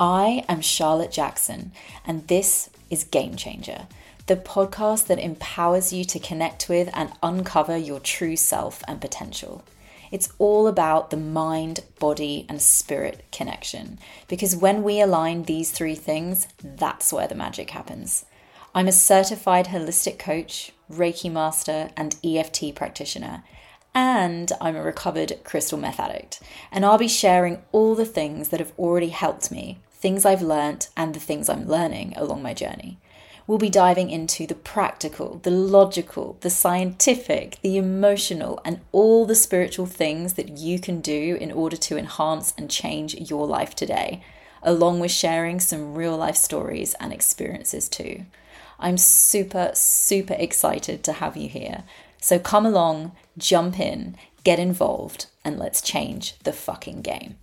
I am Charlotte Jackson, and this is Game Changer, the podcast that empowers you to connect with and uncover your true self and potential. It's all about the mind, body, and spirit connection. Because when we align these three things, that's where the magic happens. I'm a certified holistic coach, Reiki master, and EFT practitioner and I'm a recovered crystal meth addict. And I'll be sharing all the things that have already helped me, things I've learnt, and the things I'm learning along my journey. We'll be diving into the practical, the logical, the scientific, the emotional, and all the spiritual things that you can do in order to enhance and change your life today, along with sharing some real life stories and experiences too. I'm super, super excited to have you here. So come along, jump in, get involved, and let's change the fucking game.